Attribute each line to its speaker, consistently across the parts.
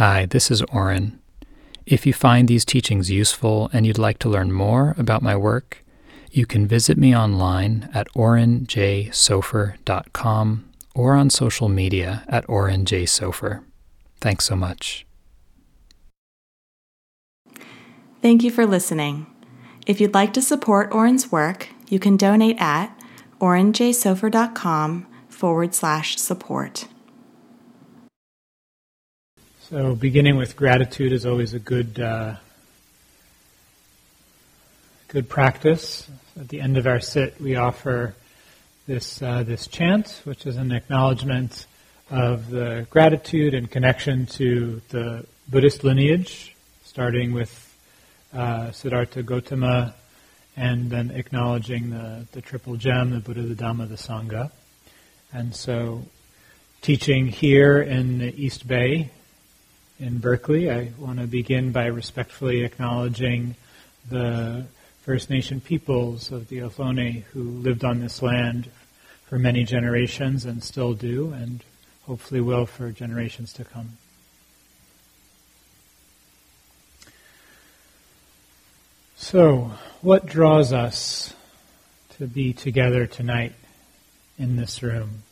Speaker 1: Hi, this is Oren. If you find these teachings useful and you'd like to learn more about my work, you can visit me online at orenjsofer.com or on social media at orenjsofer. Thanks so much.
Speaker 2: Thank you for listening. If you'd like to support Oren's work, you can donate at orenjsofer.com forward slash support.
Speaker 3: So, beginning with gratitude is always a good, uh, good practice. At the end of our sit, we offer this uh, this chant, which is an acknowledgement of the gratitude and connection to the Buddhist lineage, starting with uh, Siddhartha Gautama, and then acknowledging the, the triple gem, the Buddha, the Dhamma, the Sangha. And so, teaching here in the East Bay in Berkeley. I want to begin by respectfully acknowledging the First Nation peoples of the Ohlone who lived on this land for many generations and still do, and hopefully will for generations to come. So, what draws us to be together tonight in this room?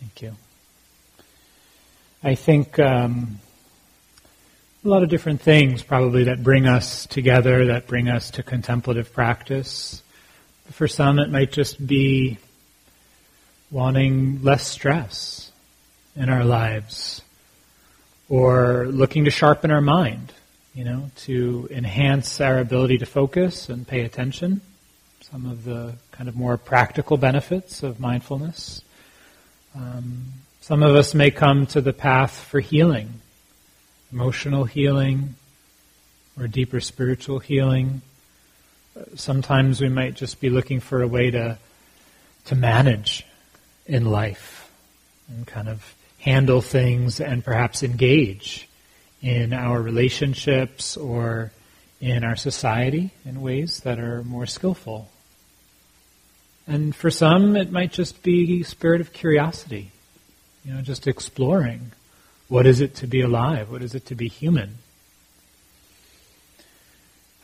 Speaker 3: Thank you. I think um, a lot of different things probably that bring us together, that bring us to contemplative practice. For some, it might just be wanting less stress in our lives, or looking to sharpen our mind, you know, to enhance our ability to focus and pay attention. Some of the kind of more practical benefits of mindfulness. Um, some of us may come to the path for healing, emotional healing, or deeper spiritual healing. Sometimes we might just be looking for a way to, to manage in life and kind of handle things and perhaps engage in our relationships or in our society in ways that are more skillful. And for some, it might just be spirit of curiosity you know, just exploring what is it to be alive? What is it to be human?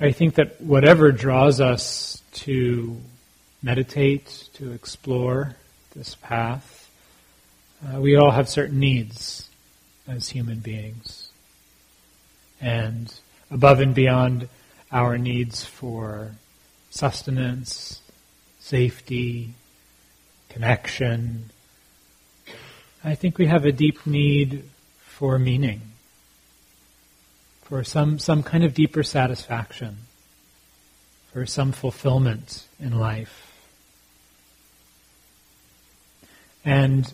Speaker 3: I think that whatever draws us to meditate, to explore this path, uh, we all have certain needs as human beings. And above and beyond our needs for sustenance, safety, connection, I think we have a deep need for meaning, for some, some kind of deeper satisfaction, for some fulfillment in life. And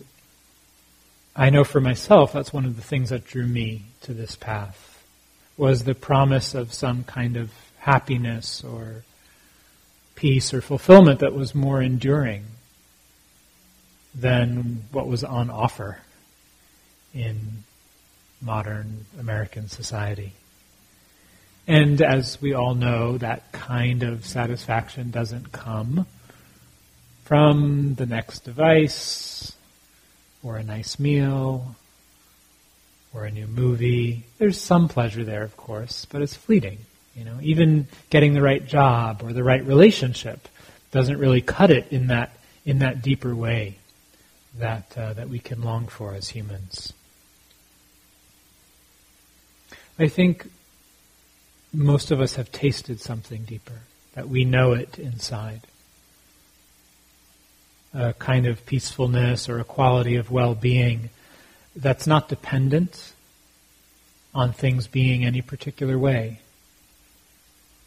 Speaker 3: I know for myself that's one of the things that drew me to this path was the promise of some kind of happiness or peace or fulfillment that was more enduring than what was on offer in modern American society. And as we all know, that kind of satisfaction doesn't come from the next device or a nice meal or a new movie. There's some pleasure there, of course, but it's fleeting. You know, even getting the right job or the right relationship doesn't really cut it in that in that deeper way that, uh, that we can long for as humans. I think most of us have tasted something deeper, that we know it inside. A kind of peacefulness or a quality of well being that's not dependent on things being any particular way.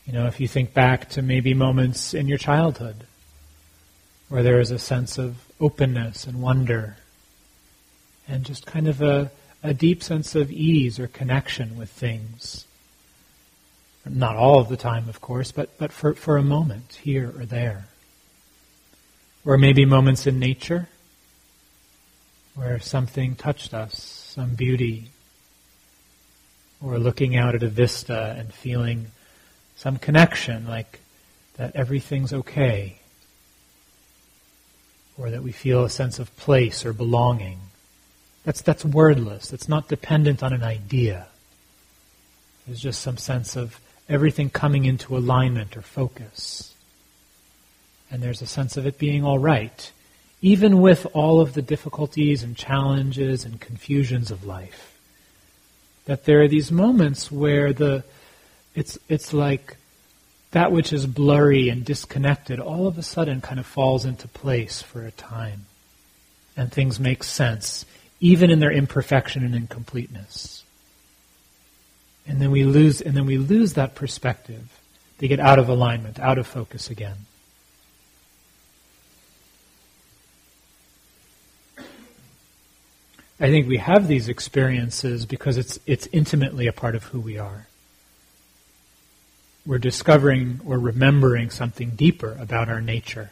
Speaker 3: You know, if you think back to maybe moments in your childhood where there is a sense of openness and wonder, and just kind of a, a deep sense of ease or connection with things. Not all of the time, of course, but, but for, for a moment, here or there. Or maybe moments in nature where something touched us, some beauty, or looking out at a vista and feeling some connection, like that everything's okay, or that we feel a sense of place or belonging That's, that's wordless. It's not dependent on an idea. There's just some sense of everything coming into alignment or focus. And there's a sense of it being all right, even with all of the difficulties and challenges and confusions of life. That there are these moments where the it's it's like that which is blurry and disconnected all of a sudden kind of falls into place for a time. And things make sense, even in their imperfection and incompleteness. And then we lose and then we lose that perspective. They get out of alignment, out of focus again. I think we have these experiences because it's it's intimately a part of who we are. We're discovering or remembering something deeper about our nature.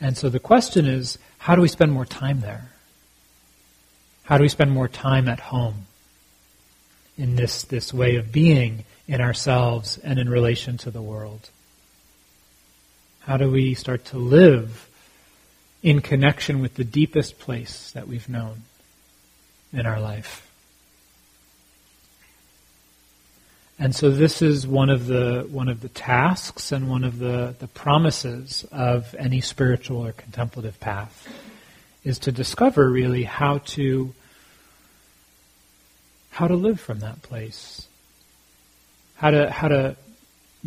Speaker 3: And so the question is, how do we spend more time there? How do we spend more time at home? in this, this way of being in ourselves and in relation to the world? How do we start to live in connection with the deepest place that we've known in our life? And so this is one of the one of the tasks and one of the, the promises of any spiritual or contemplative path is to discover really how to how to live from that place, how to, how to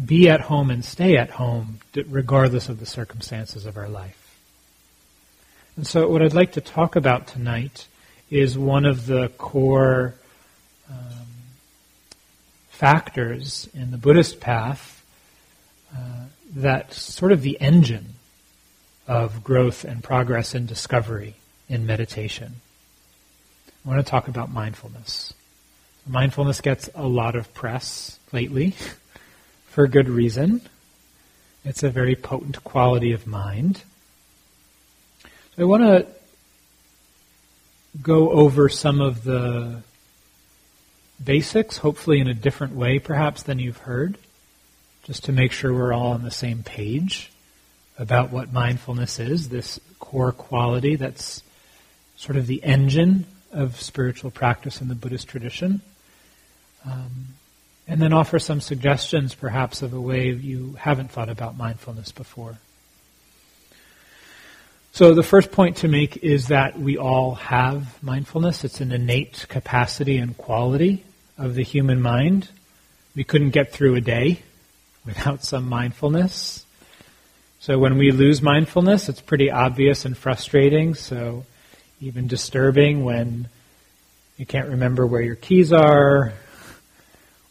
Speaker 3: be at home and stay at home regardless of the circumstances of our life. And so, what I'd like to talk about tonight is one of the core factors in the Buddhist path uh, that's sort of the engine of growth and progress and discovery in meditation. I want to talk about mindfulness. Mindfulness gets a lot of press lately for good reason. It's a very potent quality of mind. So I want to go over some of the basics, hopefully in a different way perhaps than you've heard, just to make sure we're all on the same page about what mindfulness is, this core quality that's sort of the engine of spiritual practice in the Buddhist tradition. Um, and then offer some suggestions, perhaps, of a way you haven't thought about mindfulness before. So, the first point to make is that we all have mindfulness. It's an innate capacity and quality of the human mind. We couldn't get through a day without some mindfulness. So, when we lose mindfulness, it's pretty obvious and frustrating. So, even disturbing when you can't remember where your keys are,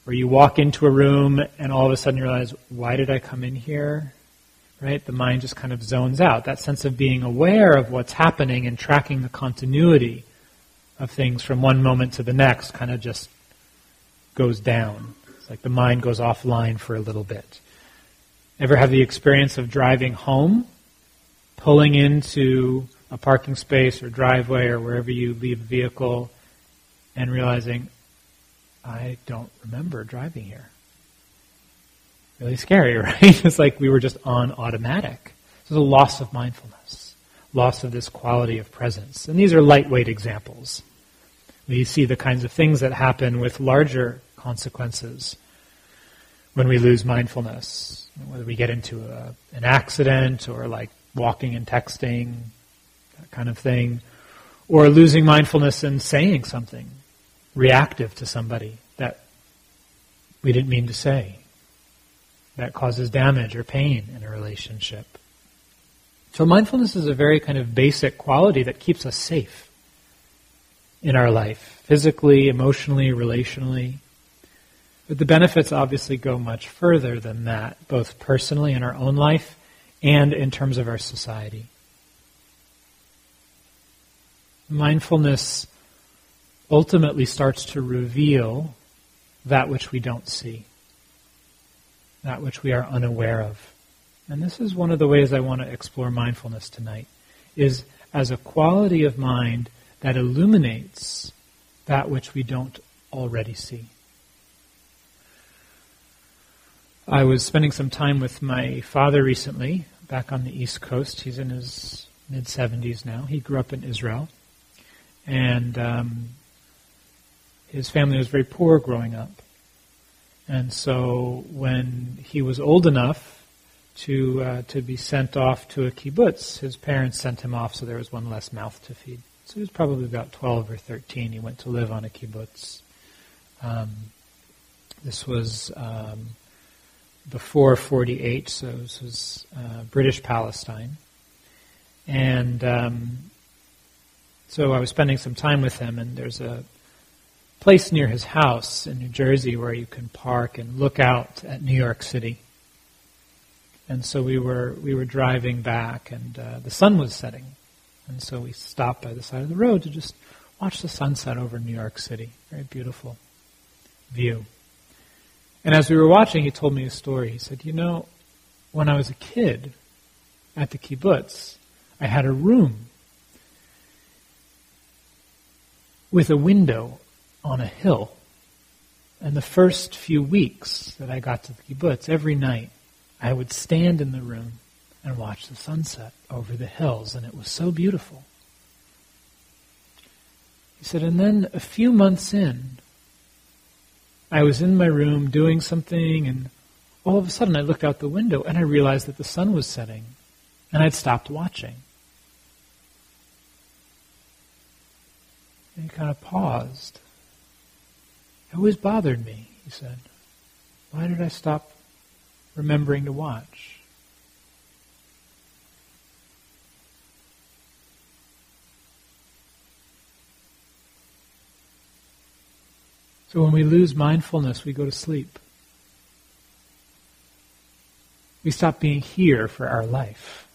Speaker 3: or you walk into a room and all of a sudden you realize, why did I come in here? Right? The mind just kind of zones out. That sense of being aware of what's happening and tracking the continuity of things from one moment to the next kind of just goes down. It's like the mind goes offline for a little bit. Ever have the experience of driving home, pulling into a parking space or driveway or wherever you leave a vehicle, and realizing, I don't remember driving here. Really scary, right? it's like we were just on automatic. There's a loss of mindfulness, loss of this quality of presence. And these are lightweight examples. We see the kinds of things that happen with larger consequences when we lose mindfulness, whether we get into a, an accident or like walking and texting, that kind of thing, or losing mindfulness and saying something reactive to somebody that we didn't mean to say. That causes damage or pain in a relationship. So mindfulness is a very kind of basic quality that keeps us safe in our life, physically, emotionally, relationally. But the benefits obviously go much further than that, both personally in our own life and in terms of our society. Mindfulness ultimately starts to reveal that which we don't see, that which we are unaware of. And this is one of the ways I want to explore mindfulness tonight, is as a quality of mind that illuminates that which we don't already see. I was spending some time with my father recently, back on the East Coast. He's in his mid 70s now. He grew up in Israel. And um, his family was very poor growing up. And so when he was old enough to, uh, to be sent off to a kibbutz, his parents sent him off so there was one less mouth to feed. So he was probably about 12 or 13. He went to live on a kibbutz. Um, this was um, before 48, so this was uh, British Palestine. And um, so I was spending some time with him, and there's a place near his house in New Jersey where you can park and look out at New York City. And so we were we were driving back, and uh, the sun was setting, and so we stopped by the side of the road to just watch the sunset over New York City. Very beautiful view. And as we were watching, he told me a story. He said, "You know, when I was a kid at the kibbutz, I had a room with a window on a hill. And the first few weeks that I got to the kibbutz, every night I would stand in the room and watch the sunset over the hills, and it was so beautiful. He said, and then a few months in, I was in my room doing something, and all of a sudden I looked out the window and I realized that the sun was setting, and I'd stopped watching. And he kind of paused. It always bothered me, he said. Why did I stop remembering to watch? So when we lose mindfulness, we go to sleep. We stop being here for our life.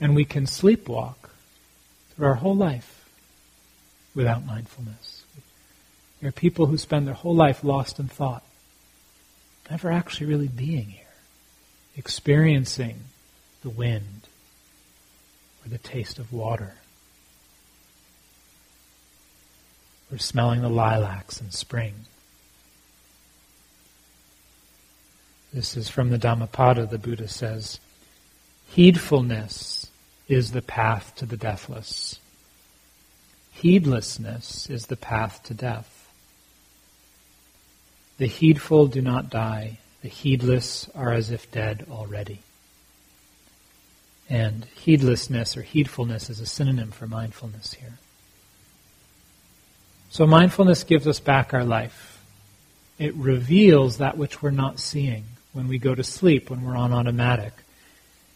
Speaker 3: And we can sleepwalk through our whole life without mindfulness. There are people who spend their whole life lost in thought, never actually really being here, experiencing the wind or the taste of water, or smelling the lilacs in spring. This is from the Dhammapada. The Buddha says, Heedfulness is the path to the deathless. Heedlessness is the path to death. The heedful do not die. The heedless are as if dead already. And heedlessness or heedfulness is a synonym for mindfulness here. So mindfulness gives us back our life. It reveals that which we're not seeing when we go to sleep, when we're on automatic.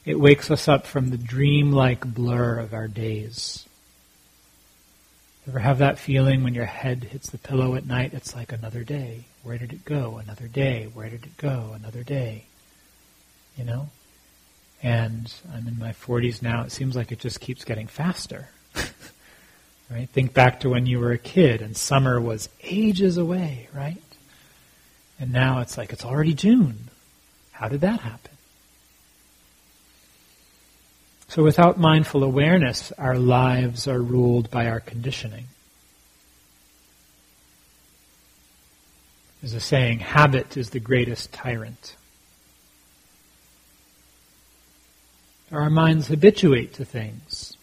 Speaker 3: It wakes us up from the dreamlike blur of our days. Ever have that feeling when your head hits the pillow at night? It's like another day. Where did it go? Another day. Where did it go? Another day. You know? And I'm in my 40s now. It seems like it just keeps getting faster. right? Think back to when you were a kid and summer was ages away, right? And now it's like it's already June. How did that happen? So without mindful awareness, our lives are ruled by our conditioning. There's a saying, habit is the greatest tyrant. Our minds habituate to things.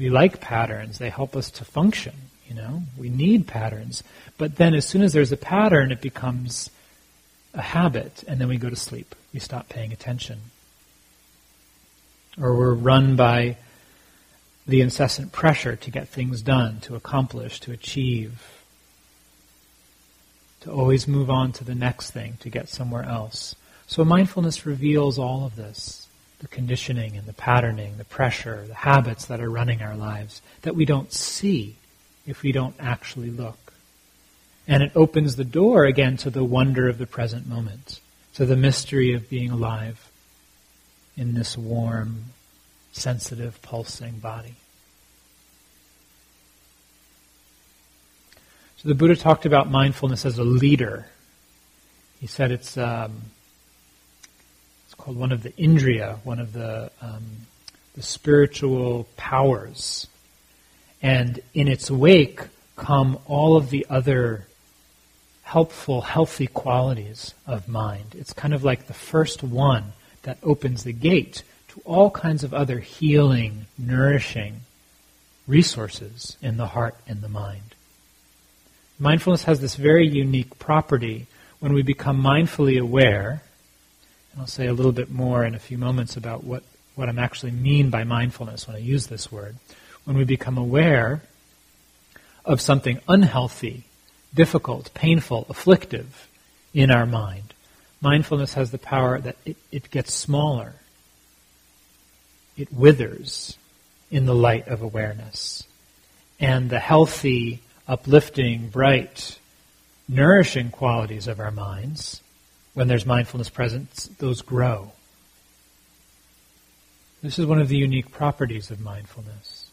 Speaker 3: We like patterns. They help us to function, you know. We need patterns. But then as soon as there's a pattern, it becomes a habit, and then we go to sleep. We stop paying attention or we're run by the incessant pressure to get things done, to accomplish, to achieve, to always move on to the next thing, to get somewhere else. So mindfulness reveals all of this the conditioning and the patterning, the pressure, the habits that are running our lives that we don't see if we don't actually look. And it opens the door again to the wonder of the present moment, to the mystery of being alive in this warm, sensitive, pulsing body. So the Buddha talked about mindfulness as a leader. He said it's um, called one of the indriya, one of the um, the spiritual powers, and in its wake come all of the other helpful, healthy qualities of mind. It's kind of like the first one that opens the gate to all kinds of other healing, nourishing resources in the heart and the mind. Mindfulness has this very unique property when we become mindfully aware. And I'll say a little bit more in a few moments about what, what I'm actually mean by mindfulness when I use this word. When we become aware of something unhealthy, difficult, painful, afflictive in our mind, mindfulness has the power that it, it gets smaller. It withers in the light of awareness. And the healthy, uplifting, bright, nourishing qualities of our minds, when there's mindfulness presence, those grow. This is one of the unique properties of mindfulness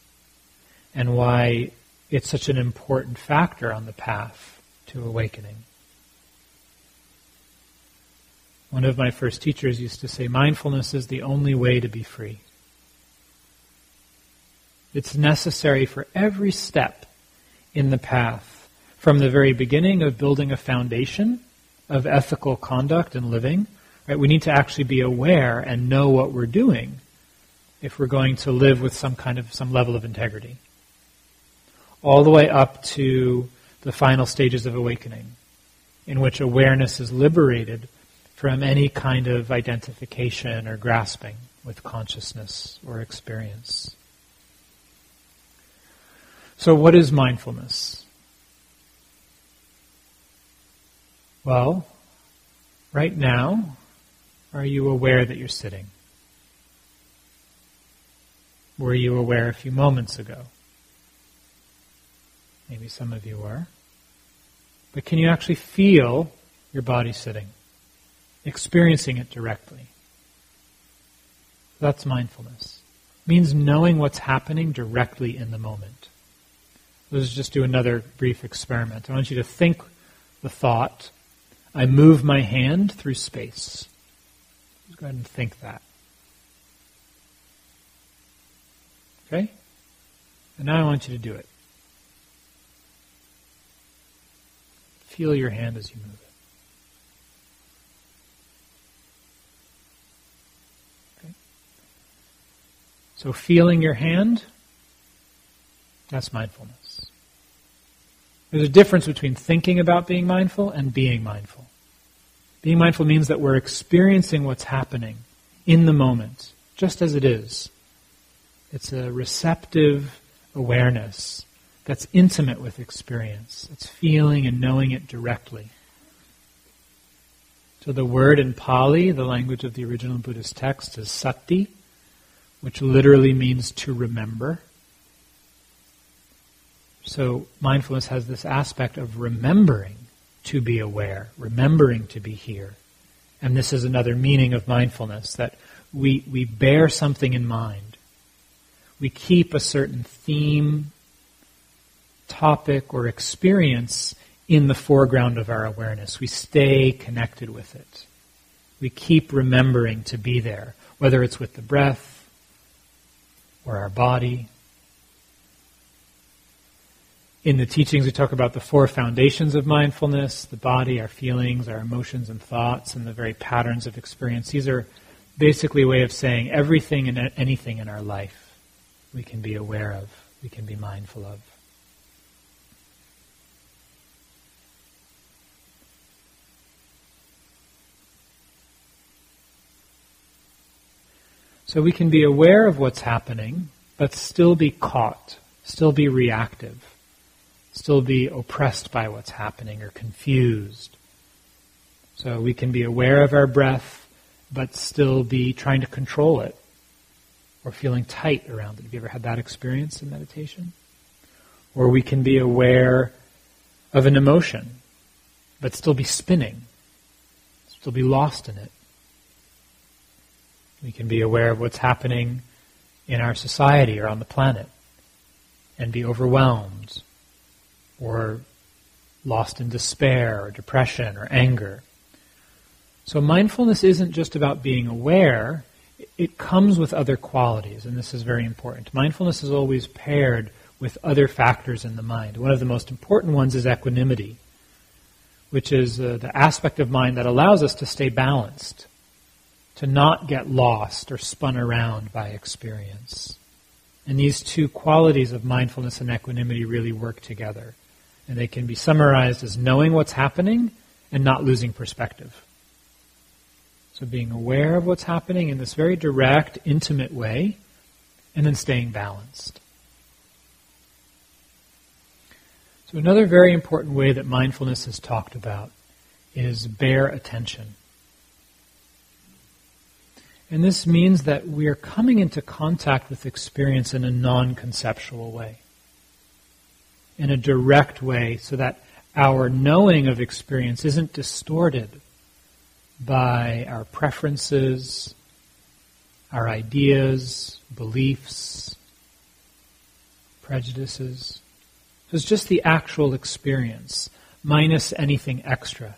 Speaker 3: and why it's such an important factor on the path to awakening. One of my first teachers used to say, mindfulness is the only way to be free. It's necessary for every step in the path, from the very beginning of building a foundation of ethical conduct and living. Right? We need to actually be aware and know what we're doing if we're going to live with some kind of some level of integrity. All the way up to the final stages of awakening, in which awareness is liberated from any kind of identification or grasping with consciousness or experience. So, what is mindfulness? Well, right now, are you aware that you're sitting? Were you aware a few moments ago? Maybe some of you were. But can you actually feel your body sitting? Experiencing it directly. That's mindfulness. It means knowing what's happening directly in the moment. Let's just do another brief experiment. I want you to think the thought, I move my hand through space. Just go ahead and think that. Okay? And now I want you to do it. Feel your hand as you move it. Okay? So feeling your hand, that's mindfulness. There's a difference between thinking about being mindful and being mindful. Being mindful means that we're experiencing what's happening in the moment, just as it is. It's a receptive awareness that's intimate with experience. It's feeling and knowing it directly. So the word in Pali, the language of the original Buddhist text, is sati, which literally means to remember. So mindfulness has this aspect of remembering to be aware, remembering to be here. And this is another meaning of mindfulness that we, we bear something in mind. We keep a certain theme, topic, or experience in the foreground of our awareness. We stay connected with it. We keep remembering to be there, whether it's with the breath or our body in the teachings, we talk about the four foundations of mindfulness the body, our feelings, our emotions and thoughts, and the very patterns of experience. These are basically a way of saying everything and anything in our life we can be aware of, we can be mindful of. So we can be aware of what's happening, but still be caught, still be reactive still be oppressed by what's happening or confused. So we can be aware of our breath, but still be trying to control it or feeling tight around it. Have you ever had that experience in meditation? Or we can be aware of an emotion, but still be spinning, still be lost in it. We can be aware of what's happening in our society or on the planet and be overwhelmed or lost in despair or depression or anger. So mindfulness isn't just about being aware, it comes with other qualities, and this is very important. Mindfulness is always paired with other factors in the mind. One of the most important ones is equanimity, which is uh, the aspect of mind that allows us to stay balanced, to not get lost or spun around by experience. And these two qualities of mindfulness and equanimity really work together. And they can be summarized as knowing what's happening and not losing perspective. So being aware of what's happening in this very direct, intimate way, and then staying balanced. So another very important way that mindfulness is talked about is bare attention. And this means that we are coming into contact with experience in a non conceptual way, in a direct way, so that our knowing of experience isn't distorted by our preferences, our ideas, beliefs, prejudices. So it's just the actual experience, minus anything extra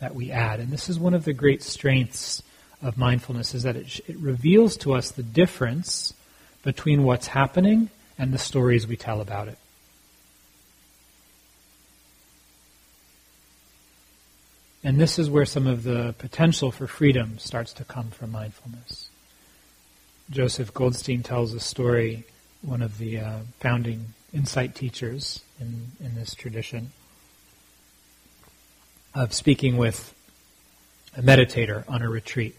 Speaker 3: that we add. And this is one of the great strengths of mindfulness, is that it, it reveals to us the difference between what's happening and the stories we tell about it. And this is where some of the potential for freedom starts to come from mindfulness. Joseph Goldstein tells a story, one of the uh, founding insight teachers in, in this tradition, of speaking with a meditator on a retreat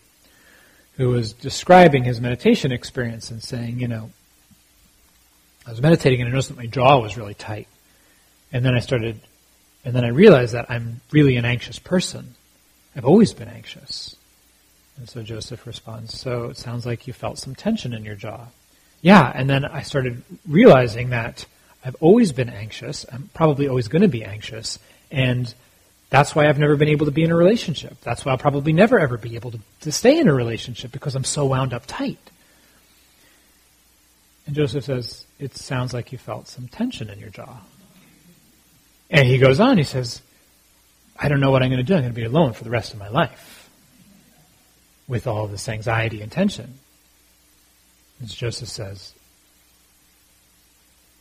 Speaker 3: who was describing his meditation experience and saying, you know, I was meditating and I noticed that my jaw was really tight. And then I started and then I realized that I'm really an anxious person. I've always been anxious. And so Joseph responds, So it sounds like you felt some tension in your jaw. Yeah, and then I started realizing that I've always been anxious. I'm probably always going to be anxious. And that's why I've never been able to be in a relationship. That's why I'll probably never ever be able to, to stay in a relationship because I'm so wound up tight. And Joseph says, It sounds like you felt some tension in your jaw. And he goes on, he says, I don't know what I'm going to do. I'm going to be alone for the rest of my life with all this anxiety and tension. As Joseph says,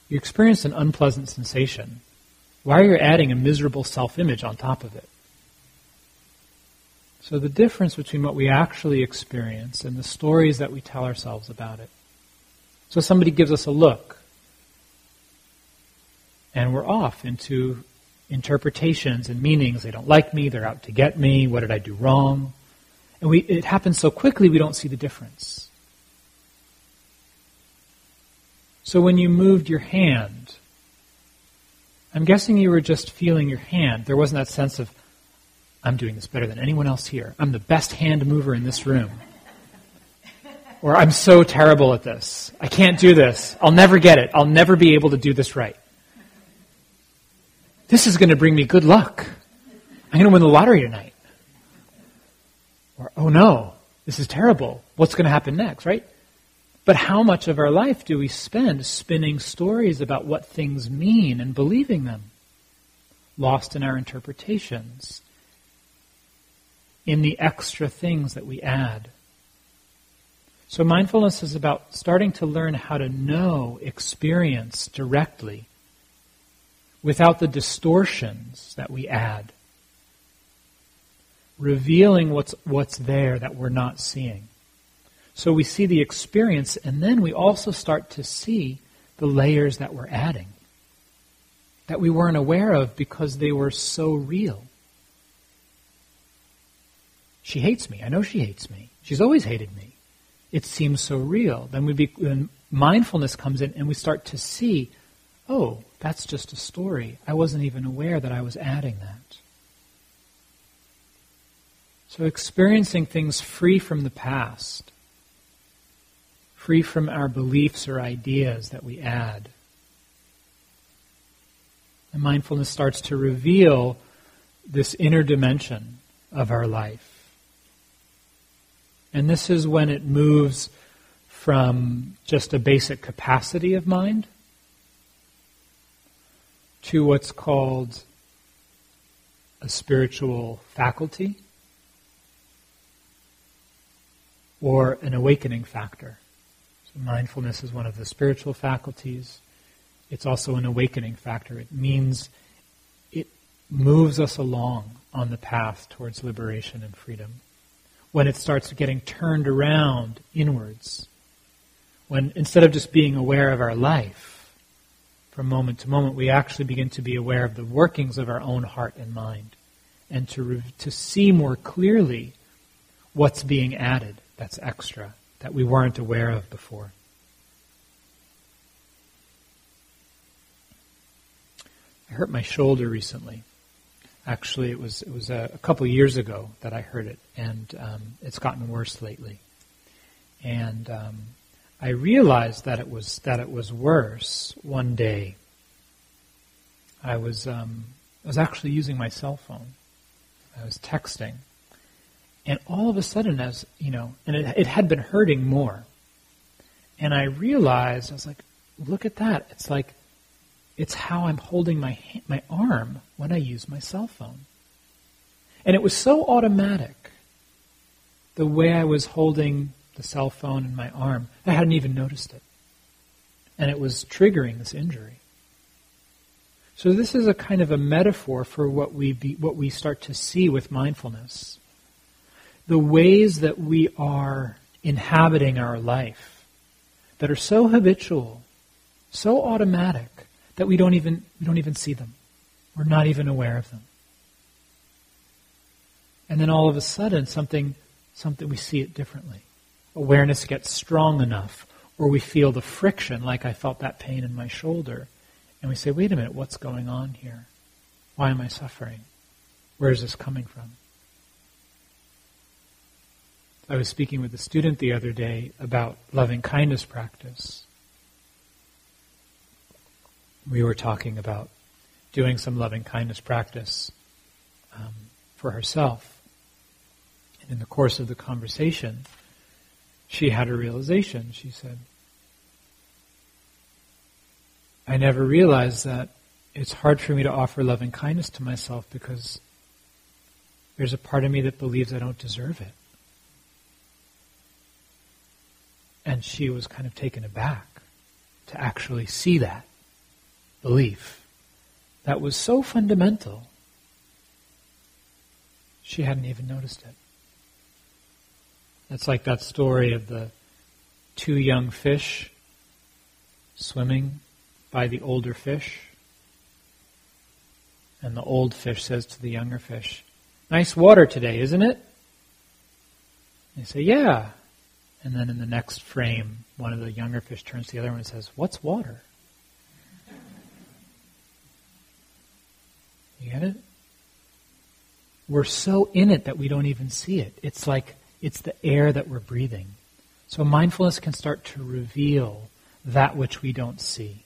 Speaker 3: you experience an unpleasant sensation. Why are you adding a miserable self image on top of it? So, the difference between what we actually experience and the stories that we tell ourselves about it. So, somebody gives us a look, and we're off into interpretations and meanings. They don't like me, they're out to get me, what did I do wrong? And we, it happens so quickly we don't see the difference. So when you moved your hand, I'm guessing you were just feeling your hand. There wasn't that sense of, I'm doing this better than anyone else here. I'm the best hand mover in this room. Or I'm so terrible at this. I can't do this. I'll never get it. I'll never be able to do this right. This is going to bring me good luck. I'm going to win the lottery tonight. Or, oh no, this is terrible. What's going to happen next, right? But how much of our life do we spend spinning stories about what things mean and believing them? Lost in our interpretations, in the extra things that we add. So mindfulness is about starting to learn how to know experience directly without the distortions that we add, revealing what's, what's there that we're not seeing. So we see the experience, and then we also start to see the layers that we're adding that we weren't aware of because they were so real. She hates me. I know she hates me. She's always hated me. It seems so real. Then we be, then mindfulness comes in, and we start to see, oh, that's just a story. I wasn't even aware that I was adding that. So, experiencing things free from the past, free from our beliefs or ideas that we add. And mindfulness starts to reveal this inner dimension of our life. And this is when it moves from just a basic capacity of mind to what's called a spiritual faculty or an awakening factor. So mindfulness is one of the spiritual faculties. It's also an awakening factor. It means it moves us along on the path towards liberation and freedom. when it starts getting turned around inwards. When instead of just being aware of our life from moment to moment, we actually begin to be aware of the workings of our own heart and mind and to, re- to see more clearly what's being added that's extra that we weren't aware of before. I hurt my shoulder recently. Actually, it was it was a, a couple years ago that I hurt it, and um, it's gotten worse lately. And um, I realized that it was that it was worse one day. I was um, I was actually using my cell phone. I was texting, and all of a sudden, as you know, and it, it had been hurting more. And I realized I was like, look at that! It's like it's how I'm holding my, my arm when I use my cell phone. And it was so automatic, the way I was holding the cell phone in my arm, I hadn't even noticed it. And it was triggering this injury. So this is a kind of a metaphor for what we, be, what we start to see with mindfulness. The ways that we are inhabiting our life that are so habitual, so automatic, that we don't even we don't even see them. We're not even aware of them. And then all of a sudden something something we see it differently. Awareness gets strong enough or we feel the friction like I felt that pain in my shoulder and we say, "Wait a minute, what's going on here? Why am I suffering? Where is this coming from?" I was speaking with a student the other day about loving kindness practice we were talking about doing some loving kindness practice um, for herself. And in the course of the conversation, she had a realization. She said, I never realized that it's hard for me to offer loving kindness to myself because there's a part of me that believes I don't deserve it. And she was kind of taken aback to actually see that belief that was so fundamental, she hadn't even noticed it. It's like that story of the two young fish swimming by the older fish. And the old fish says to the younger fish, Nice water today, isn't it? They say, Yeah. And then in the next frame, one of the younger fish turns to the other one and says, What's water? You get it? We're so in it that we don't even see it. It's like it's the air that we're breathing. So mindfulness can start to reveal that which we don't see.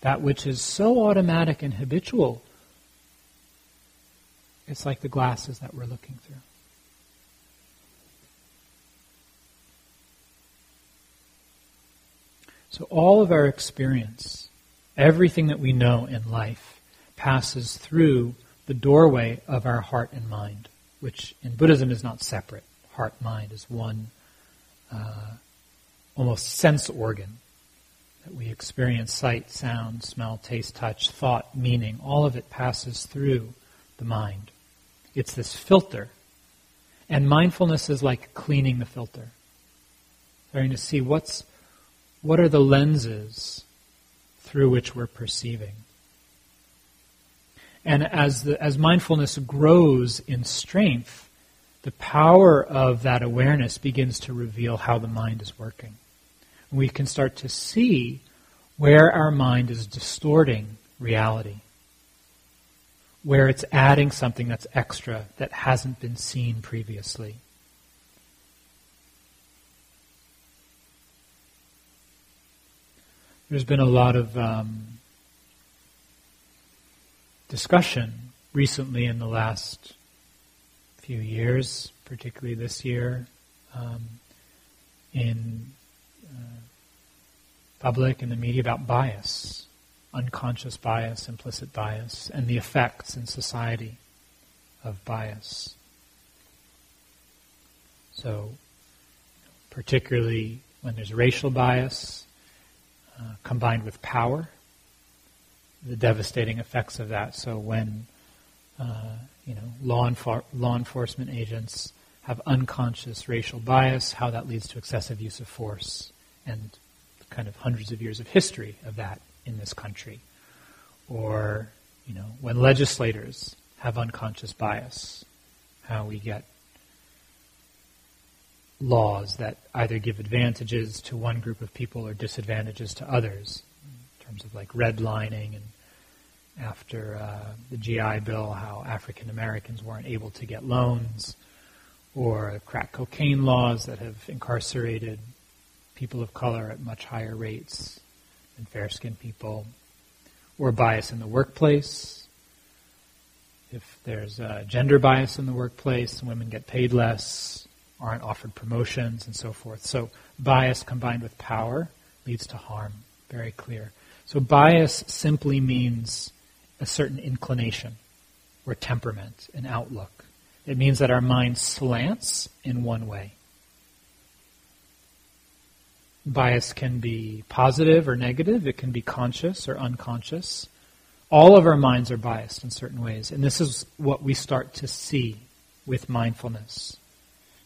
Speaker 3: That which is so automatic and habitual. It's like the glasses that we're looking through. So all of our experience, everything that we know in life, passes through the doorway of our heart and mind, which in Buddhism is not separate. Heart mind is one uh, almost sense organ that we experience sight, sound, smell, taste, touch, thought, meaning. All of it passes through the mind. It's this filter. And mindfulness is like cleaning the filter. Starting to see what's what are the lenses through which we're perceiving. And as, the, as mindfulness grows in strength, the power of that awareness begins to reveal how the mind is working. And we can start to see where our mind is distorting reality, where it's adding something that's extra that hasn't been seen previously. There's been a lot of um, discussion recently in the last few years, particularly this year, um, in uh, public and the media about bias, unconscious bias, implicit bias, and the effects in society of bias. So, particularly when there's racial bias uh, combined with power, the devastating effects of that. So when uh, you know law, enfor- law enforcement agents have unconscious racial bias, how that leads to excessive use of force, and kind of hundreds of years of history of that in this country. Or, you know, when legislators have unconscious bias, how we get laws that either give advantages to one group of people or disadvantages to others, in terms of like redlining and after uh, the GI Bill, how African Americans weren't able to get loans, or crack cocaine laws that have incarcerated people of color at much higher rates than fair skinned people, or bias in the workplace. If there's a gender bias in the workplace, women get paid less, aren't offered promotions, and so forth. So, bias combined with power leads to harm. Very clear. So, bias simply means a certain inclination or temperament, an outlook. It means that our mind slants in one way. Bias can be positive or negative, it can be conscious or unconscious. All of our minds are biased in certain ways, and this is what we start to see with mindfulness.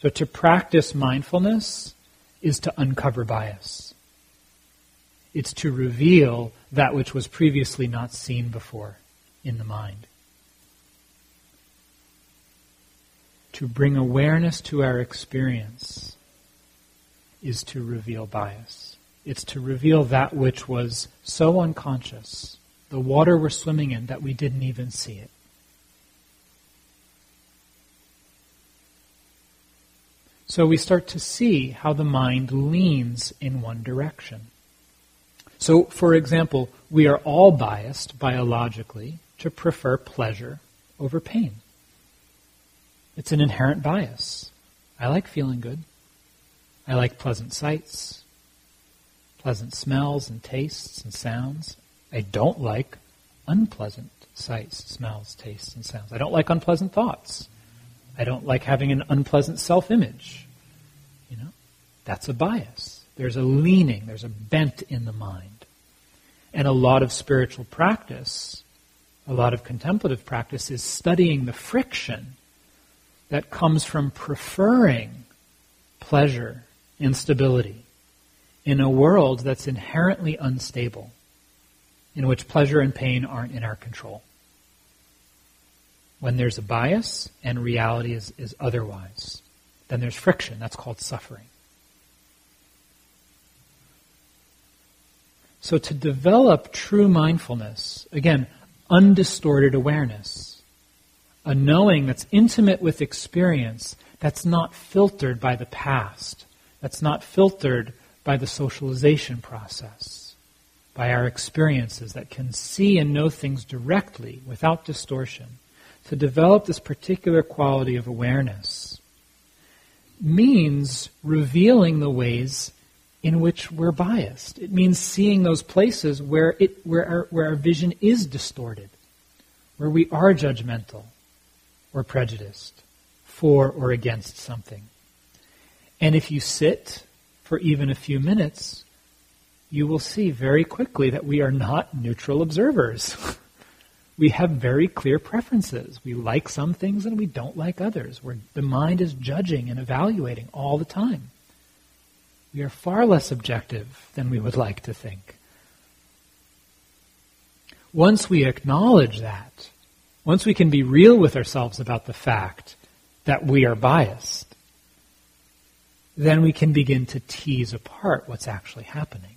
Speaker 3: So, to practice mindfulness is to uncover bias. It's to reveal that which was previously not seen before in the mind. To bring awareness to our experience is to reveal bias. It's to reveal that which was so unconscious, the water we're swimming in, that we didn't even see it. So we start to see how the mind leans in one direction. So, for example, we are all biased biologically to prefer pleasure over pain. It's an inherent bias. I like feeling good. I like pleasant sights, pleasant smells and tastes and sounds. I don't like unpleasant sights, smells, tastes, and sounds. I don't like unpleasant thoughts. I don't like having an unpleasant self image. You know, that's a bias. There's a leaning, there's a bent in the mind. And a lot of spiritual practice, a lot of contemplative practice is studying the friction that comes from preferring pleasure, instability, in a world that's inherently unstable, in which pleasure and pain aren't in our control. When there's a bias and reality is, is otherwise, then there's friction. That's called suffering. So to develop true mindfulness, again, undistorted awareness, a knowing that's intimate with experience, that's not filtered by the past, that's not filtered by the socialization process, by our experiences that can see and know things directly without distortion. To develop this particular quality of awareness means revealing the ways in which we're biased. It means seeing those places where, it, where, our, where our vision is distorted, where we are judgmental or prejudiced for or against something. And if you sit for even a few minutes, you will see very quickly that we are not neutral observers. we have very clear preferences. We like some things and we don't like others. Where the mind is judging and evaluating all the time we are far less objective than we would like to think. Once we acknowledge that, once we can be real with ourselves about the fact that we are biased, then we can begin to tease apart what's actually happening.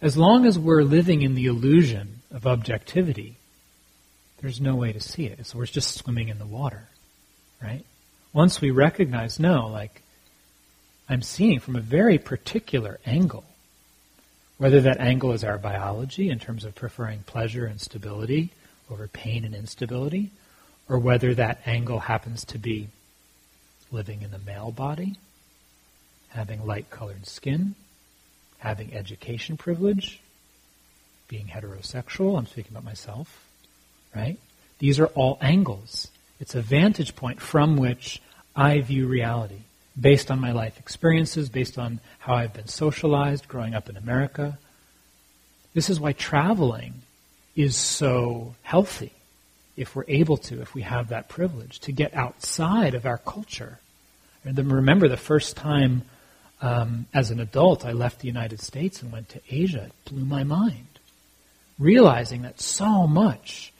Speaker 3: As long as we're living in the illusion of objectivity, there's no way to see it. So we're just swimming in the water, right? Once we recognize, no, like, I'm seeing from a very particular angle. Whether that angle is our biology in terms of preferring pleasure and stability over pain and instability, or whether that angle happens to be living in the male body, having light colored skin, having education privilege, being heterosexual, I'm speaking about myself, right? These are all angles. It's a vantage point from which I view reality based on my life experiences, based on how I've been socialized growing up in America. This is why traveling is so healthy. if we're able to, if we have that privilege, to get outside of our culture. And then remember the first time um, as an adult I left the United States and went to Asia, it blew my mind. Realizing that so much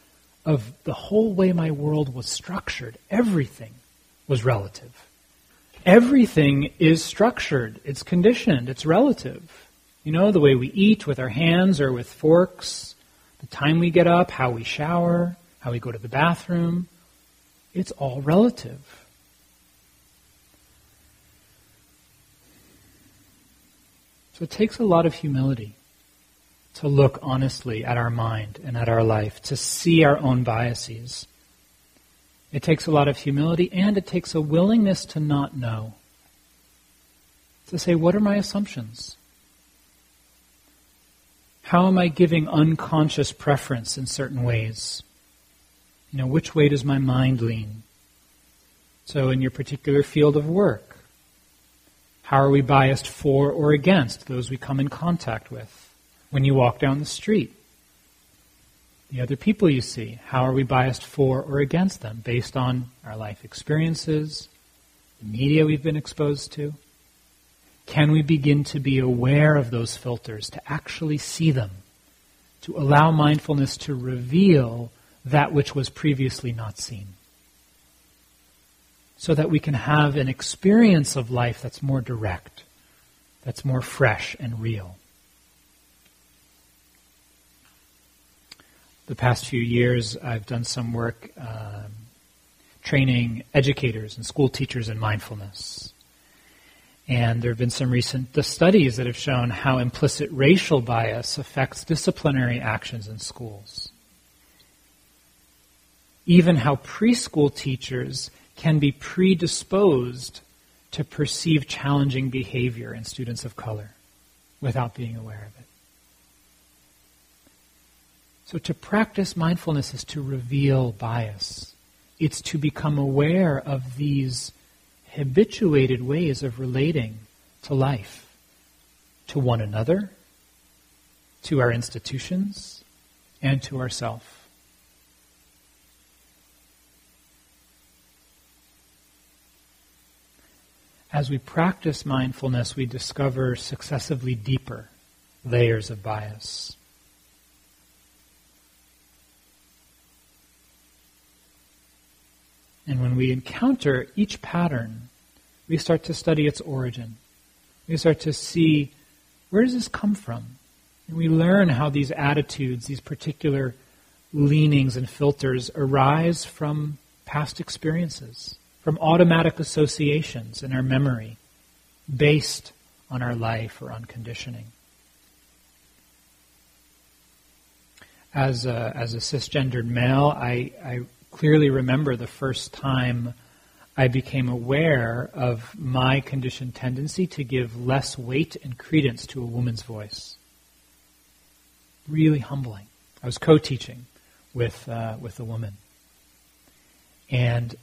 Speaker 3: of the whole way my world was structured, everything was relative. Everything is structured, it's conditioned, it's relative. You know, the way we eat with our hands or with forks, the time we get up, how we shower, how we go to the bathroom, it's all relative. So it takes a lot of humility to look honestly at our mind and at our life, to see our own biases. It takes a lot of humility and it takes a willingness to not know. To say, what are my assumptions? How am I giving unconscious preference in certain ways? You know, which way does my mind lean? So, in your particular field of work, how are we biased for or against those we come in contact with? When you walk down the street, the other people you see, how are we biased for or against them based on our life experiences, the media we've been exposed to? Can we begin to be aware of those filters, to actually see them, to allow mindfulness to reveal that which was previously not seen. So that we can have an experience of life that's more direct, that's more fresh and real. The past few years, I've done some work um, training educators and school teachers in mindfulness. And there have been some recent studies that have shown how implicit racial bias affects disciplinary actions in schools even how preschool teachers can be predisposed to perceive challenging behavior in students of color without being aware of it. So to practice mindfulness is to reveal bias. It's to become aware of these habituated ways of relating to life, to one another, to our institutions, and to ourselves. As we practice mindfulness, we discover successively deeper layers of bias. And when we encounter each pattern, we start to study its origin. We start to see where does this come from? And we learn how these attitudes, these particular leanings and filters arise from past experiences from automatic associations in our memory based on our life or on conditioning. As a, as a cisgendered male, I, I clearly remember the first time I became aware of my conditioned tendency to give less weight and credence to a woman's voice. Really humbling. I was co-teaching with uh, with a woman, and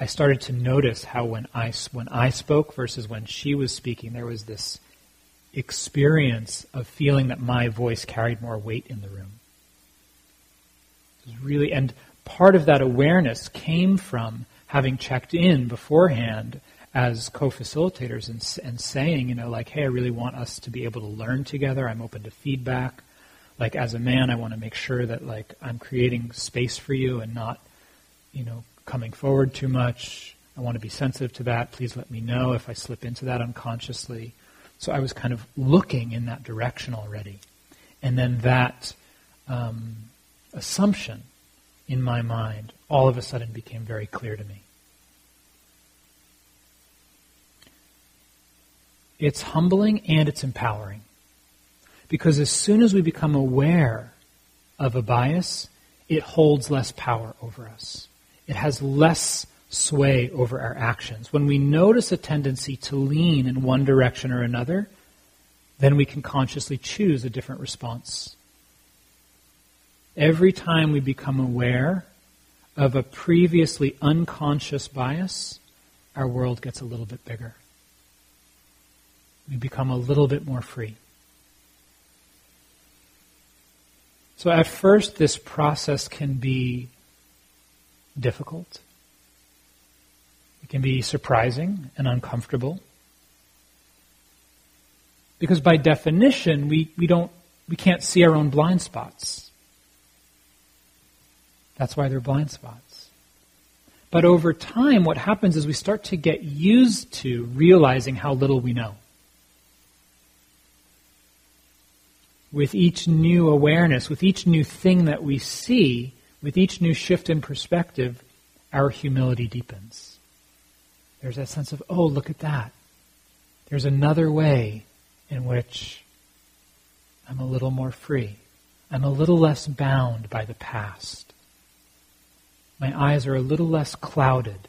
Speaker 3: I started to notice how when I, when I spoke versus when she was speaking, there was this experience of feeling that my voice carried more weight in the room. It was really, and part of that awareness came from having checked in beforehand as co-facilitators and, and saying, you know, like, hey, I really want us to be able to learn together. I'm open to feedback. Like, as a man, I want to make sure that, like, I'm creating space for you and not, you know, coming forward too much. I want to be sensitive to that. Please let me know if I slip into that unconsciously. So I was kind of looking in that direction already. And then that um, assumption in my mind all of a sudden became very clear to me. It's humbling and it's empowering. Because as soon as we become aware of a bias, it holds less power over us it has less sway over our actions. When we notice a tendency to lean in one direction or another, then we can consciously choose a different response. Every time we become aware of a previously unconscious bias, our world gets a little bit bigger. We become a little bit more free. So at first, this process can be difficult. It can be surprising and uncomfortable. Because by definition, we, we don't we can't see our own blind spots. That's why they're blind spots. But over time, what happens is we start to get used to realizing how little we know. With each new awareness, with each new thing that we see, with each new shift in perspective, our humility deepens. There's that sense of, oh, look at that. There's another way in which I'm a little more free. I'm a little less bound by the past. My eyes are a little less clouded.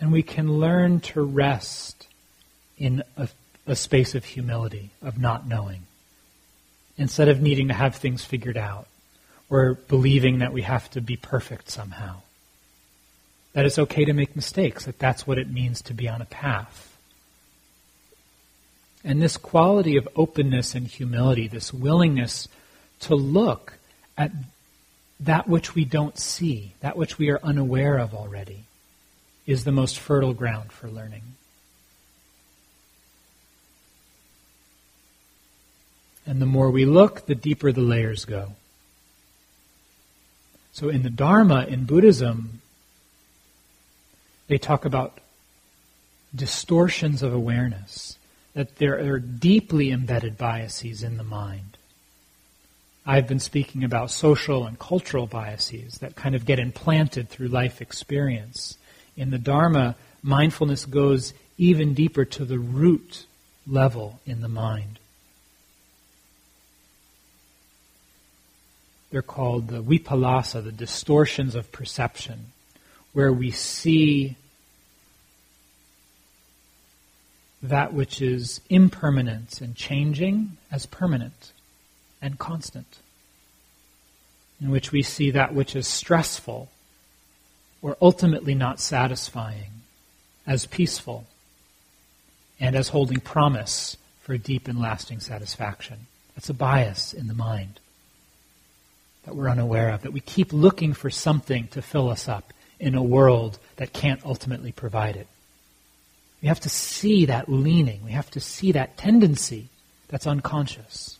Speaker 3: And we can learn to rest in a, a space of humility, of not knowing, instead of needing to have things figured out or believing that we have to be perfect somehow. That it's okay to make mistakes, that that's what it means to be on a path. And this quality of openness and humility, this willingness to look at that which we don't see, that which we are unaware of already, is the most fertile ground for learning. And the more we look, the deeper the layers go. So in the Dharma, in Buddhism, they talk about distortions of awareness that there are deeply embedded biases in the mind. I've been speaking about social and cultural biases that kind of get implanted through life experience. In the Dharma, mindfulness goes even deeper to the root level in the mind. They're called the vipallasa, the distortions of perception, where we see that which is impermanent and changing as permanent and constant, in which we see that which is stressful or ultimately not satisfying as peaceful and as holding promise for deep and lasting satisfaction. That's a bias in the mind that we're unaware of, that we keep looking for something to fill us up in a world that can't ultimately provide it. We have to see that leaning. We have to see that tendency that's unconscious.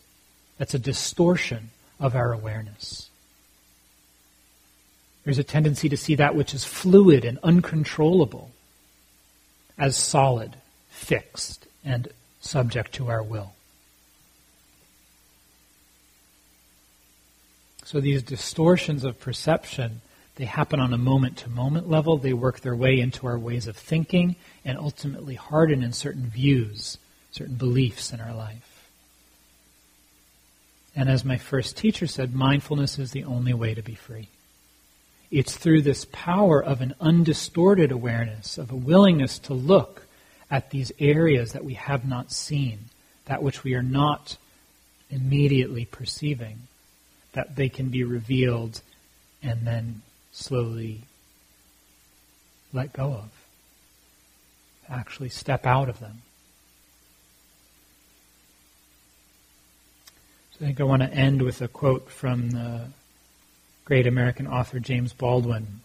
Speaker 3: That's a distortion of our awareness. There's a tendency to see that which is fluid and uncontrollable as solid, fixed, and subject to our will. So these distortions of perception they happen on a moment to moment level. They work their way into our ways of thinking and ultimately harden in certain views, certain beliefs in our life. And as my first teacher said, mindfulness is the only way to be free. It's through this power of an undistorted awareness, of a willingness to look at these areas that we have not seen, that which we are not immediately perceiving, that they can be revealed and then slowly let go of. Actually step out of them. So I think I want to end with a quote from the great American author James Baldwin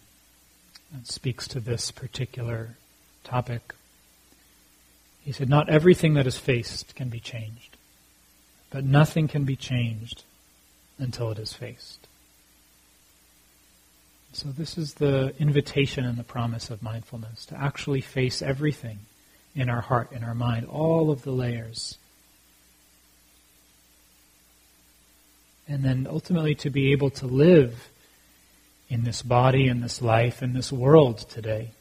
Speaker 3: that speaks to this particular topic. He said, Not everything that is faced can be changed, but nothing can be changed until it is faced. So, this is the invitation and the promise of mindfulness to actually face everything in our heart, in our mind, all of the layers. And then ultimately to be able to live in this body, in this life, in this world today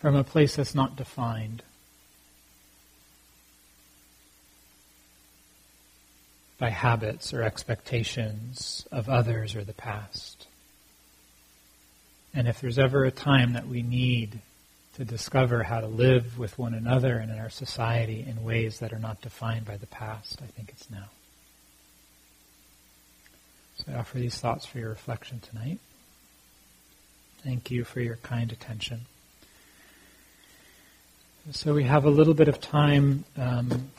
Speaker 3: from a place that's not defined by habits or expectations of others or the past. And if there's ever a time that we need to discover how to live with one another and in our society in ways that are not defined by the past, I think it's now. So I offer these thoughts for your reflection tonight. Thank you for your kind attention. So we have a little bit of time um,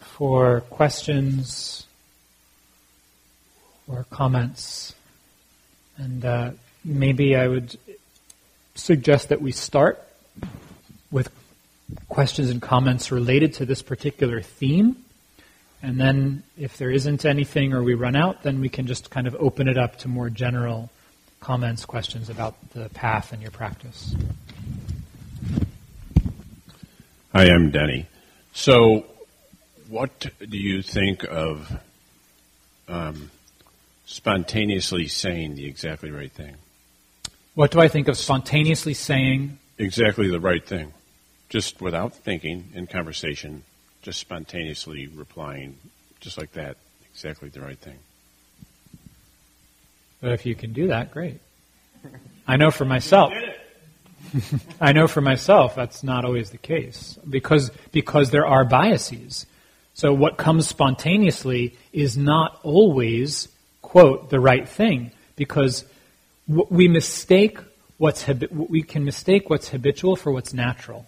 Speaker 3: for questions or comments And uh, maybe I would suggest that we start with questions and comments related to this particular theme. And then, if there isn't anything or we run out, then we can just kind of open it up to more general comments, questions about the path and your practice.
Speaker 4: Hi, I'm Denny. So, what do you think of um, spontaneously saying the exactly right thing?
Speaker 3: What do I think of spontaneously saying?
Speaker 4: Exactly the right thing. Just without thinking in conversation, just spontaneously replying, just like that, exactly the right thing.
Speaker 3: But if you can do that, great. I know for myself. I know for myself that's not always the case because because there are biases. So what comes spontaneously is not always quote the right thing because we mistake what's we can mistake what's habitual for what's natural.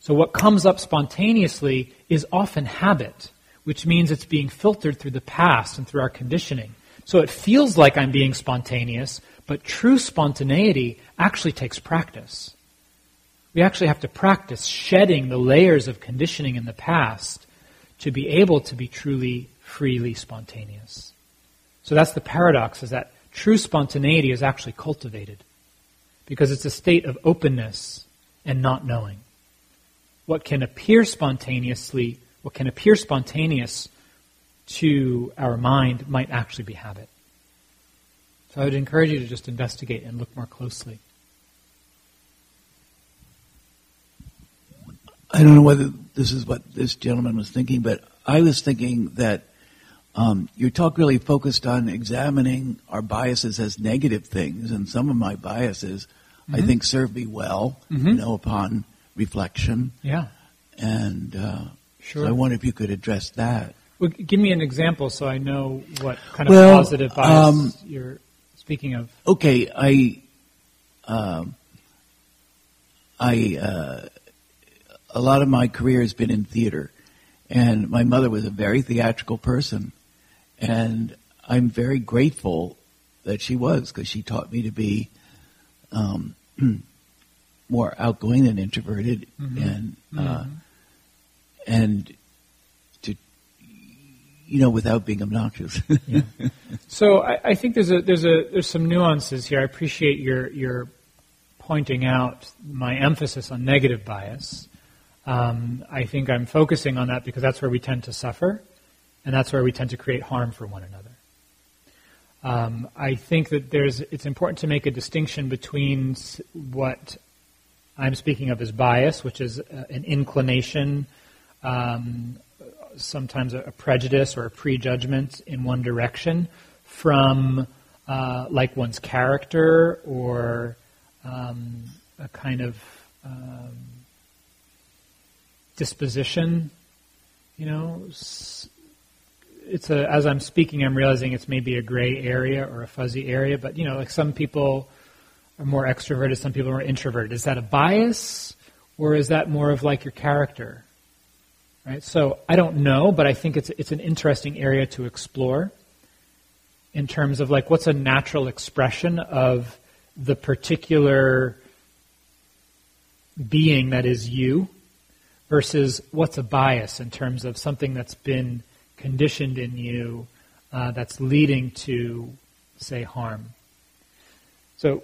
Speaker 3: So what comes up spontaneously is often habit, which means it's being filtered through the past and through our conditioning. So it feels like I'm being spontaneous, but true spontaneity actually takes practice. We actually have to practice shedding the layers of conditioning in the past to be able to be truly, freely spontaneous. So that's the paradox, is that true spontaneity is actually cultivated because it's a state of openness and not knowing. What can appear spontaneously, what can appear spontaneous to our mind might actually be habit. So I would encourage you to just investigate and look more closely.
Speaker 5: I don't know whether this is what this gentleman was thinking, but I was thinking that um, your talk really focused on examining our biases as negative things, and some of my biases, mm-hmm. I think, serve me well, mm-hmm. you know, upon reflection.
Speaker 3: Yeah.
Speaker 5: And uh, sure. So I wonder if you could address that.
Speaker 3: Well, give me an example so I know what kind of well, positive bias um, you're speaking of.
Speaker 5: Okay, I, um, I, uh, a lot of my career has been in theater, and my mother was a very theatrical person, and I'm very grateful that she was because she taught me to be um, more outgoing than introverted, mm-hmm. and uh, mm-hmm. and to you know, without being obnoxious.
Speaker 3: yeah. So I, I, think there's a there's a there's some nuances here. I appreciate your your pointing out my emphasis on negative bias. Um, I think I'm focusing on that because that's where we tend to suffer, and that's where we tend to create harm for one another. Um, I think that there's it's important to make a distinction between what I'm speaking of as bias, which is uh, an inclination. Um, sometimes a, prejudice or a prejudgment in one direction from uh, like one's character or um, a kind of um, disposition. You know, it's a as I'm speaking, I'm realizing it's maybe a gray area or a fuzzy area. But you know, like some people are more extroverted, some people are more introverted. Is that a bias, or is that more of like your character? Right? So I don't know, but I think it's, it's an interesting area to explore in terms of like what's a natural expression of the particular being that is you versus what's a bias in terms of something that's been conditioned in you uh, that's leading to, say, harm. So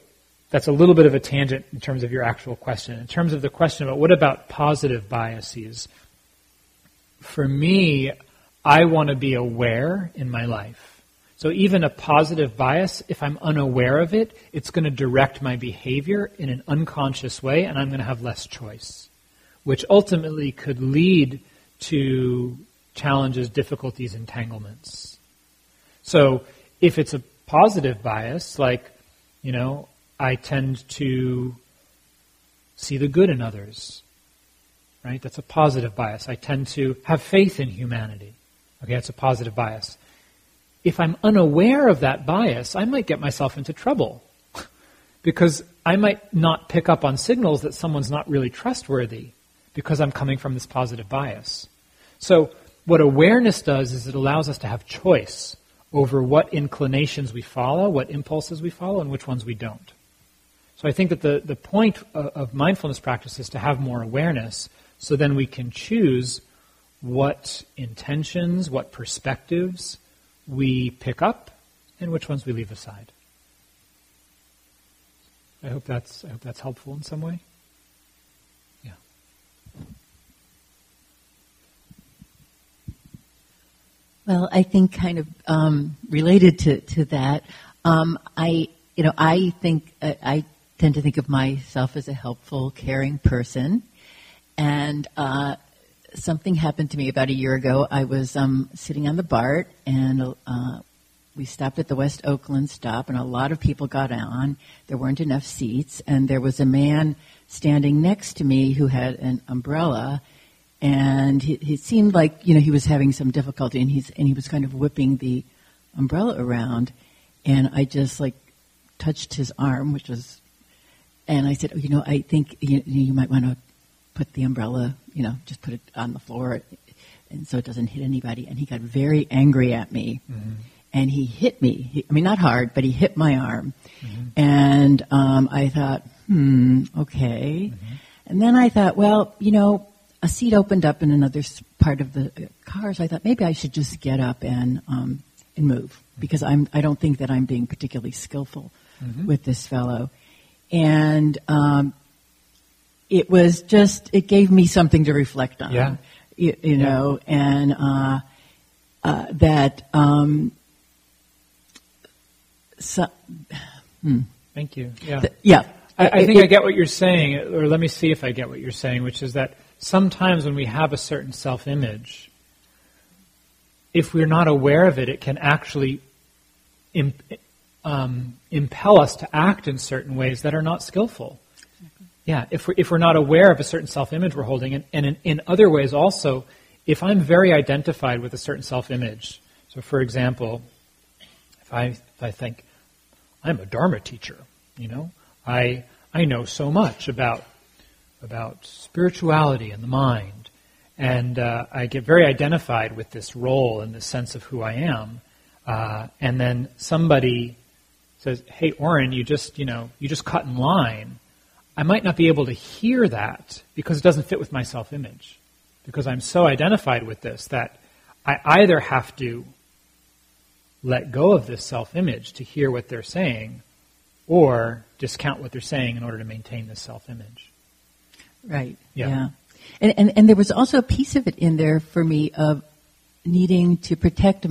Speaker 3: that's a little bit of a tangent in terms of your actual question. In terms of the question about what about positive biases, for me, I want to be aware in my life. So even a positive bias, if I'm unaware of it, it's going to direct my behavior in an unconscious way, and I'm going to have less choice, which ultimately could lead to challenges, difficulties, entanglements. So if it's a positive bias, like, you know, I tend to see the good in others right? That's a positive bias. I tend to have faith in humanity. Okay, that's a positive bias. If I'm unaware of that bias, I might get myself into trouble because I might not pick up on signals that someone's not really trustworthy because I'm coming from this positive bias. So, what awareness does is it allows us to have choice over what inclinations we follow, what impulses we follow, and which ones we don't. So I think that the, the point of, of mindfulness practice is to have more awareness so then we can choose what intentions, what perspectives we pick up, and which ones we leave aside. I hope that's I hope that's helpful in some way. Yeah.
Speaker 6: Well, I think kind of um, related to to that, um, I you know I think I tend to think of myself as a helpful, caring person, and uh, something happened to me about a year ago. I was um, sitting on the BART, and uh, we stopped at the West Oakland stop, and a lot of people got on. There weren't enough seats, and there was a man standing next to me who had an umbrella, and he, he seemed like you know he was having some difficulty, and he's and he was kind of whipping the umbrella around, and I just like touched his arm, which was, and I said, oh, you know, I think you, you might want to put the umbrella, you know, just put it on the floor, and so it doesn't hit anybody. And he got very angry at me. Mm-hmm and he hit me. He, I mean, not hard, but he hit my arm. Mm-hmm. And um, I thought, hmm, okay. Mm-hmm. And then I thought, well, you know, a seat opened up in another part of the uh, car, so I thought maybe I should just get up and um, and move because I'm I don't think that I'm being particularly skillful mm-hmm. with this fellow, and um, it was just it gave me something to reflect on.
Speaker 3: Yeah.
Speaker 6: You, you yeah. know, and uh, uh, that um, so,
Speaker 3: hmm. Thank you. Yeah.
Speaker 6: Yeah.
Speaker 3: I, I think it, I get what you're saying, or let me see if I get what you're saying, which is that sometimes when we have a certain self image, if we're not aware of it, it can actually imp, um, impel us to act in certain ways that are not skillful. Exactly. Yeah, if we're, if we're not aware of a certain self image we're holding, and, and in, in other ways also, if I'm very identified with a certain self image, so for example, if I, if I think, I'm a Dharma teacher. You know, I I know so much about about spirituality and the mind, and uh, I get very identified with this role and this sense of who I am. Uh, and then somebody says, "Hey, Oren, you just you know you just cut in line." I might not be able to hear that because it doesn't fit with my self-image, because I'm so identified with this that I either have to let go of this self image to hear what they're saying or discount what they're saying in order to maintain this self image.
Speaker 6: Right. Yeah. yeah. And, and, and there was also a piece of it in there for me of needing to protect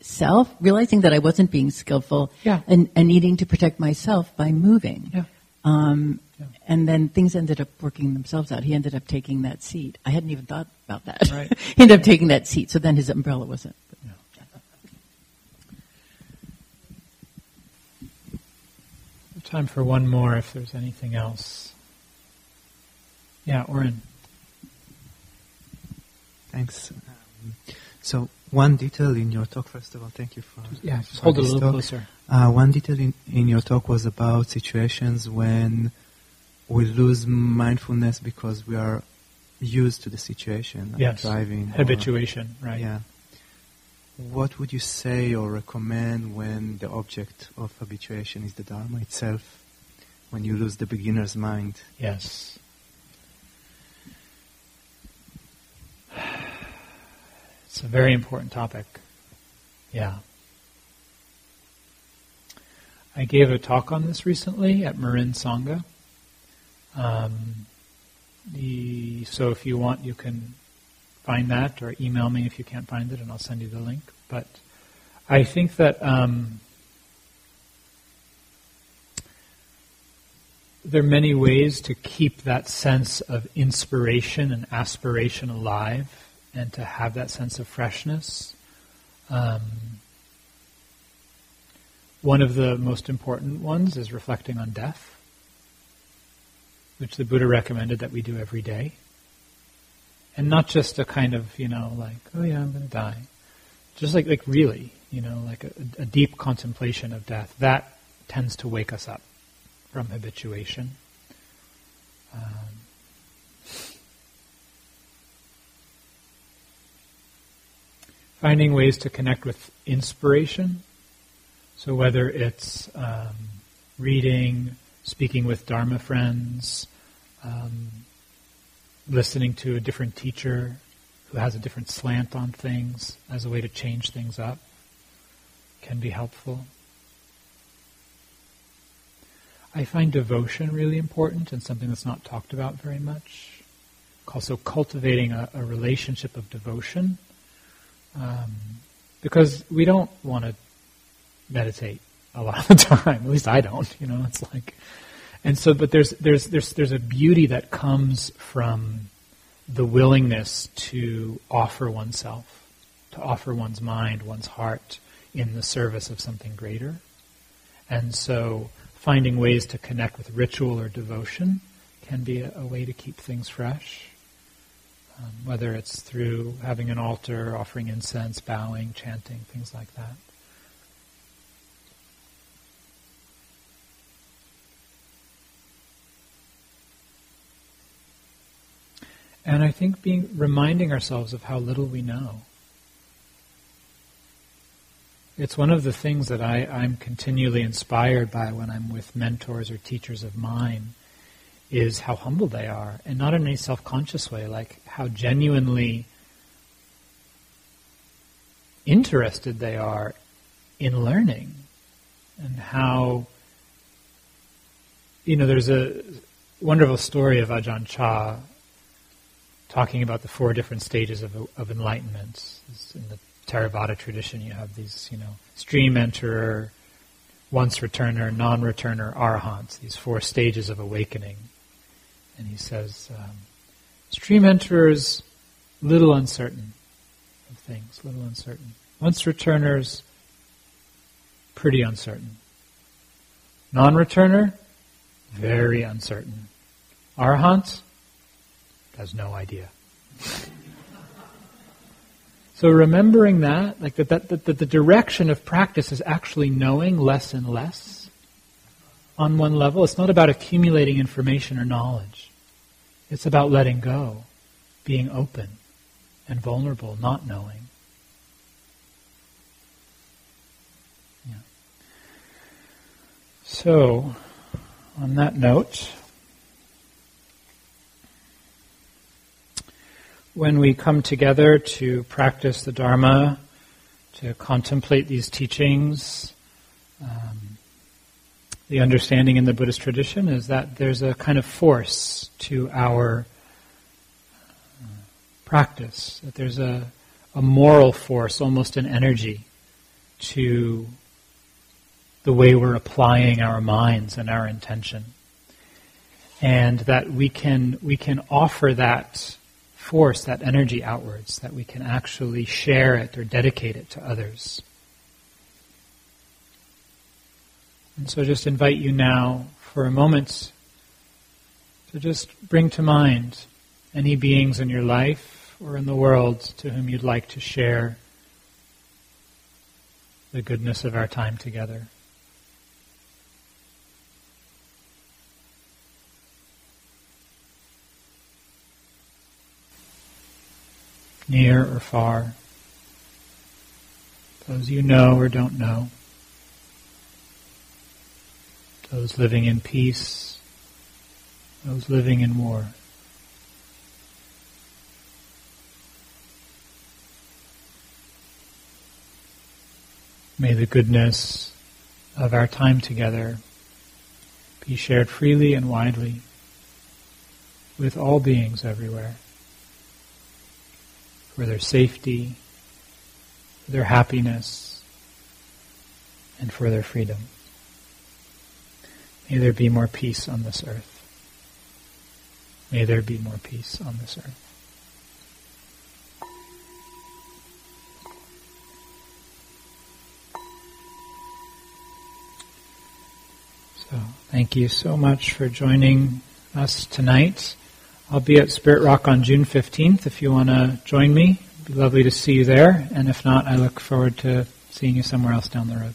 Speaker 6: myself, realizing that I wasn't being skillful,
Speaker 3: yeah.
Speaker 6: and, and needing to protect myself by moving.
Speaker 3: Yeah.
Speaker 6: Um, yeah. And then things ended up working themselves out. He ended up taking that seat. I hadn't even thought about that.
Speaker 3: Right.
Speaker 6: he ended up taking that seat. So then his umbrella wasn't
Speaker 3: Time for one more if there's anything else. Yeah, Oren.
Speaker 7: Thanks. Um, so one detail in your talk, first of all, thank you for
Speaker 3: yeah,
Speaker 7: for
Speaker 3: hold it a little
Speaker 7: talk.
Speaker 3: closer.
Speaker 7: Uh, one detail in, in your talk was about situations when we lose mindfulness because we are used to the situation, like
Speaker 3: yes.
Speaker 7: driving,
Speaker 3: habituation, or, right?
Speaker 7: Yeah. What would you say or recommend when the object of habituation is the Dharma itself, when you lose the beginner's mind?
Speaker 3: Yes. It's a very important topic. Yeah. I gave a talk on this recently at Marin Sangha. Um, the, so if you want, you can find that or email me if you can't find it and I'll send you the link. But I think that um, there are many ways to keep that sense of inspiration and aspiration alive and to have that sense of freshness. Um, one of the most important ones is reflecting on death, which the Buddha recommended that we do every day and not just a kind of you know like oh yeah I'm going to die, just like like really you know like a, a deep contemplation of death that tends to wake us up from habituation. Um, finding ways to connect with inspiration. So whether it's um, reading, speaking with Dharma friends, um, listening to a different teacher who has a different slant on things as a way to change things up can be helpful. I find devotion really important and something that's not talked about very much. Also, cultivating a, a relationship of devotion, um, because we don't want to meditate a lot of the time. At least I don't. You know, it's like, and so, but there's there's there's there's a beauty that comes from the willingness to offer oneself, to offer one's mind, one's heart in the service of something greater. And so finding ways to connect with ritual or devotion can be a, a way to keep things fresh. Um, whether it's through having an altar, offering incense, bowing, chanting, things like that. And I think being reminding ourselves of how little we know. It's one of the things that I, I'm continually inspired by when I'm with mentors or teachers of mine is how humble they are. And not in any self conscious way, like how genuinely interested they are in learning. And how you know, there's a wonderful story of Ajahn Chah talking about the four different stages of, of enlightenment. In the Theravada tradition, you have these, you know, stream enterer, once returner, non-returner, arahants, these four stages of awakening. And he says, um, stream enterers, little uncertain of things, little uncertain. Once returners, pretty uncertain. Non-returner, very uncertain. Arahant, has no idea. so remembering that, like that, that, that the direction of practice is actually knowing less and less on one level. It's not about accumulating information or knowledge. It's about letting go, being open and vulnerable, not knowing. Yeah. So, on that note, when we come together to practice the Dharma, to contemplate these teachings, um, the understanding in the Buddhist tradition is that there's a kind of force to our uh, practice, that there's a, a moral force, almost an energy, to the way we're applying our minds and our intention. And that we can, we can offer that force, that energy outwards, that we can actually share it or dedicate it to others. And so just invite you now for a moment to just bring to mind any beings in your life or in the world to whom you'd like to share the goodness of our time together. near or far, those you know or don't know, those living in peace, those living in war. May the goodness of our time together be shared freely and widely with all beings everywhere for their safety, for their happiness, and for their freedom. May there be more peace on this earth. May there be more peace on this earth. So, thank you so much for joining us tonight. I'll be at Spirit Rock on June 15th if you want to join me. It'd be lovely to see you there. And if not, I look forward to seeing you somewhere else down the road.